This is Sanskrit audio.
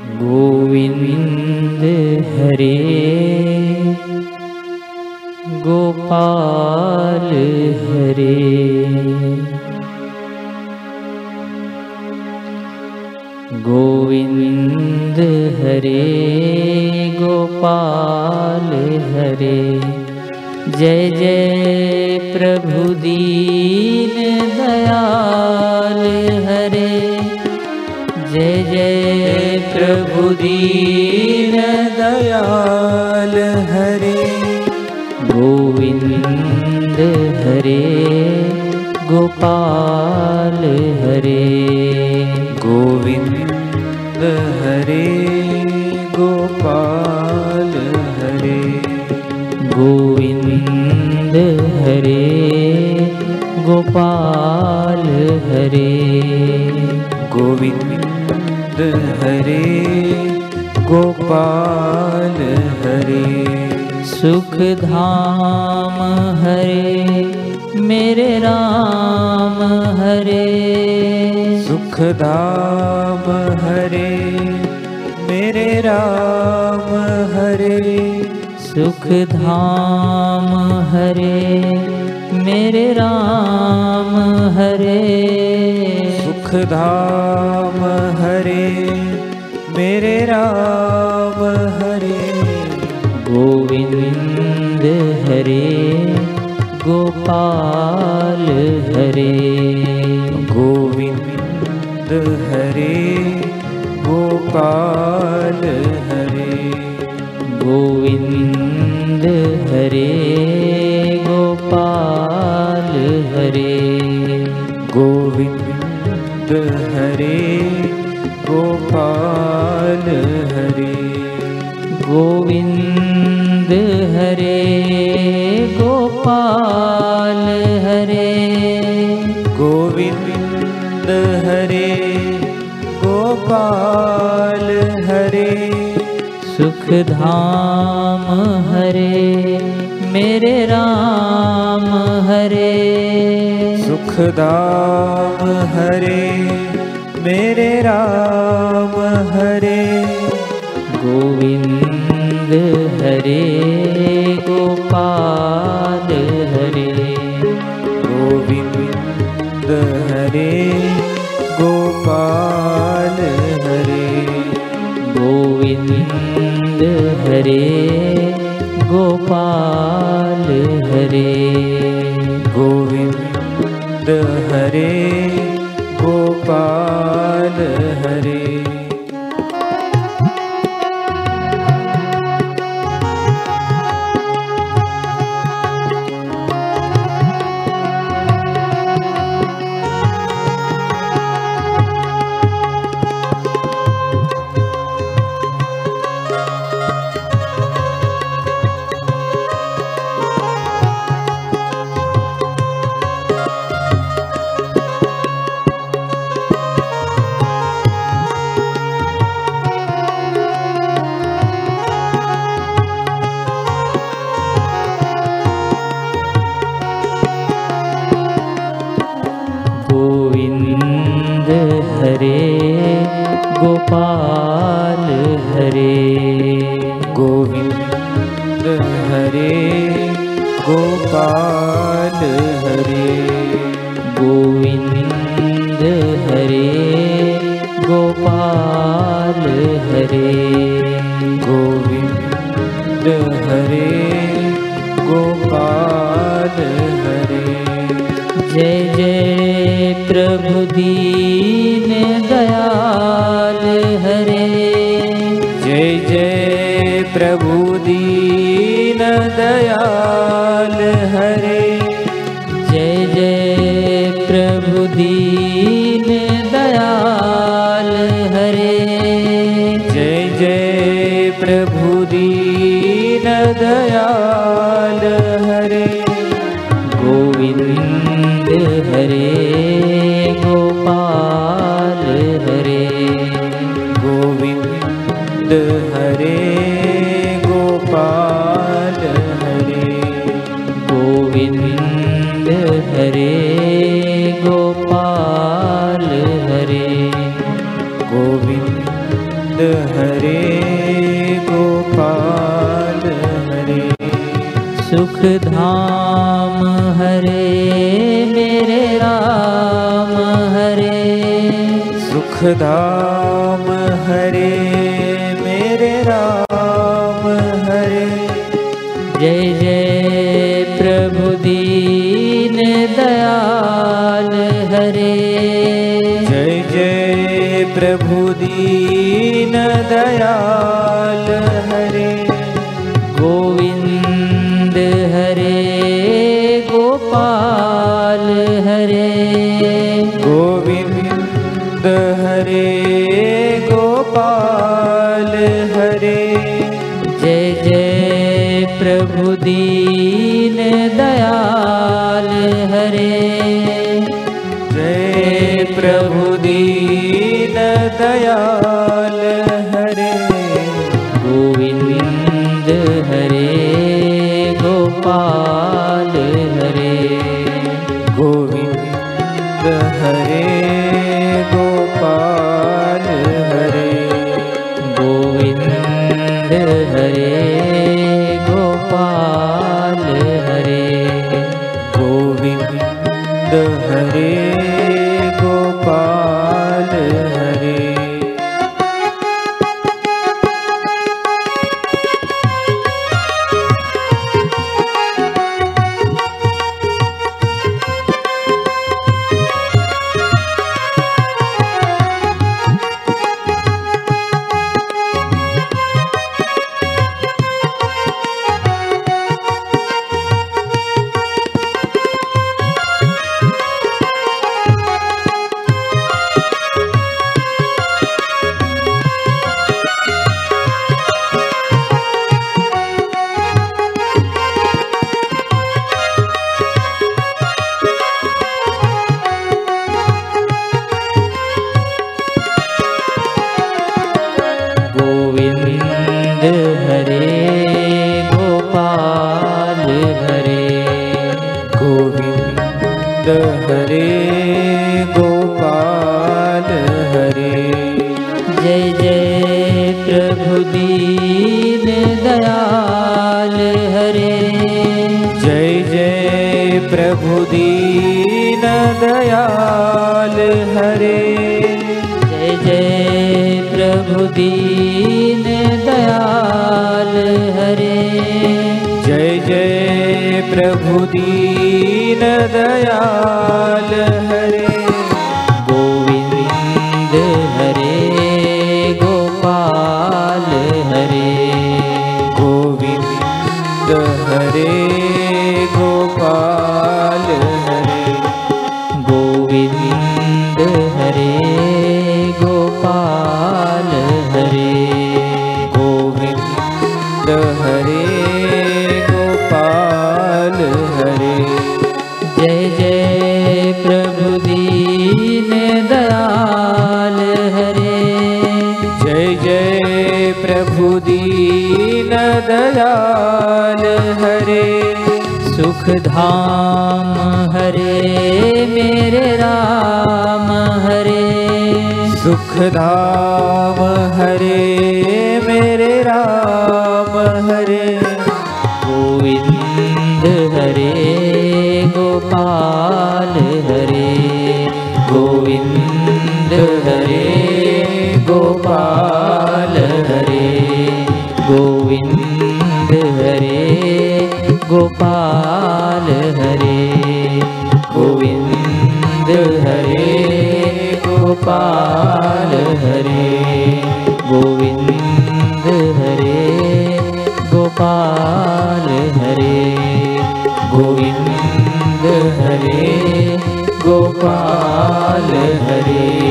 गोविन्द हरे गोपाल हरे। गोविन्द हरे गोपाल हरे। जय जय प्रभु दीन दयाल प्रभु दीन दयाल हरे। गोविन्द हरे गोपाल हरे। गोविन्द हरे गोपाल हरे। गोविन्द हरे गोपाल हरे। गोविन्द हरे गोपाल हरे। सुख धाम हरे मेरे राम हरे। सुख धाम हरे मेरे राम हरे। सुख धाम हरे मेरे राम हरे धाम हरे मेरे राम हरे। गोविन्द हरे गोपाल हरे। गोविन्द हरे गोपाल हरे। गोविन्द गोपाल हरे। गोविन्द हरे गोपाल हरे। सुख धाम हरे मेरे राम हरे। सुख धाम हरे मेरे राम हरे। गोविन्द हरे गोविन्द हरे गोपाल हरे। गोविन्द हरे हरे गोपाल हरे। गोविन्द हरे गोपाल हरे हरे जय जय प्रभु दीन दयाल हरे। जय जय प्रभु दीन दयाल हरे। जय जय प्रभु दीन दयाल हरे। गोविन्द हरे गोविन्द हरे गोपाल हरे। गोविन्द हरे गोपाल हरे। सुख धाम हरे मेरे राम हरे। सुख धाम हरे जय प्रभु दीन दयाल हरे। गोविंद हरे गोपाल हरे। गोविंद हरे गोपाल हरे। जय जय प्रभु गोपाल हरे। गोविंद हरे गोपाल हरे। गोविंद हरे गोपाल हरे। गोविंद हरे हरे गोपाल हरे गोविंद हरे गोपाल हरे। जय जय प्रभु दीन दयाल हरे। जय जय प्रभु दीन दयाल हरे। जय जय प्रभु दीन दयाल हरे। जय जय प्रभु दीन दयाल प्रभु दीन दयाल हरे। सुख धाम हरे मेरे राम हरे। सुख धाम हरे मेरे राम हरे। गोविंद हरे गोपाल हरे। गोविंद हरे गोविंद हरे गोपाल हरे। गोविंद हरे गोपाल हरे। गोविंद हरे गोपाल हरे। गोविंद हरे गोपाल हरे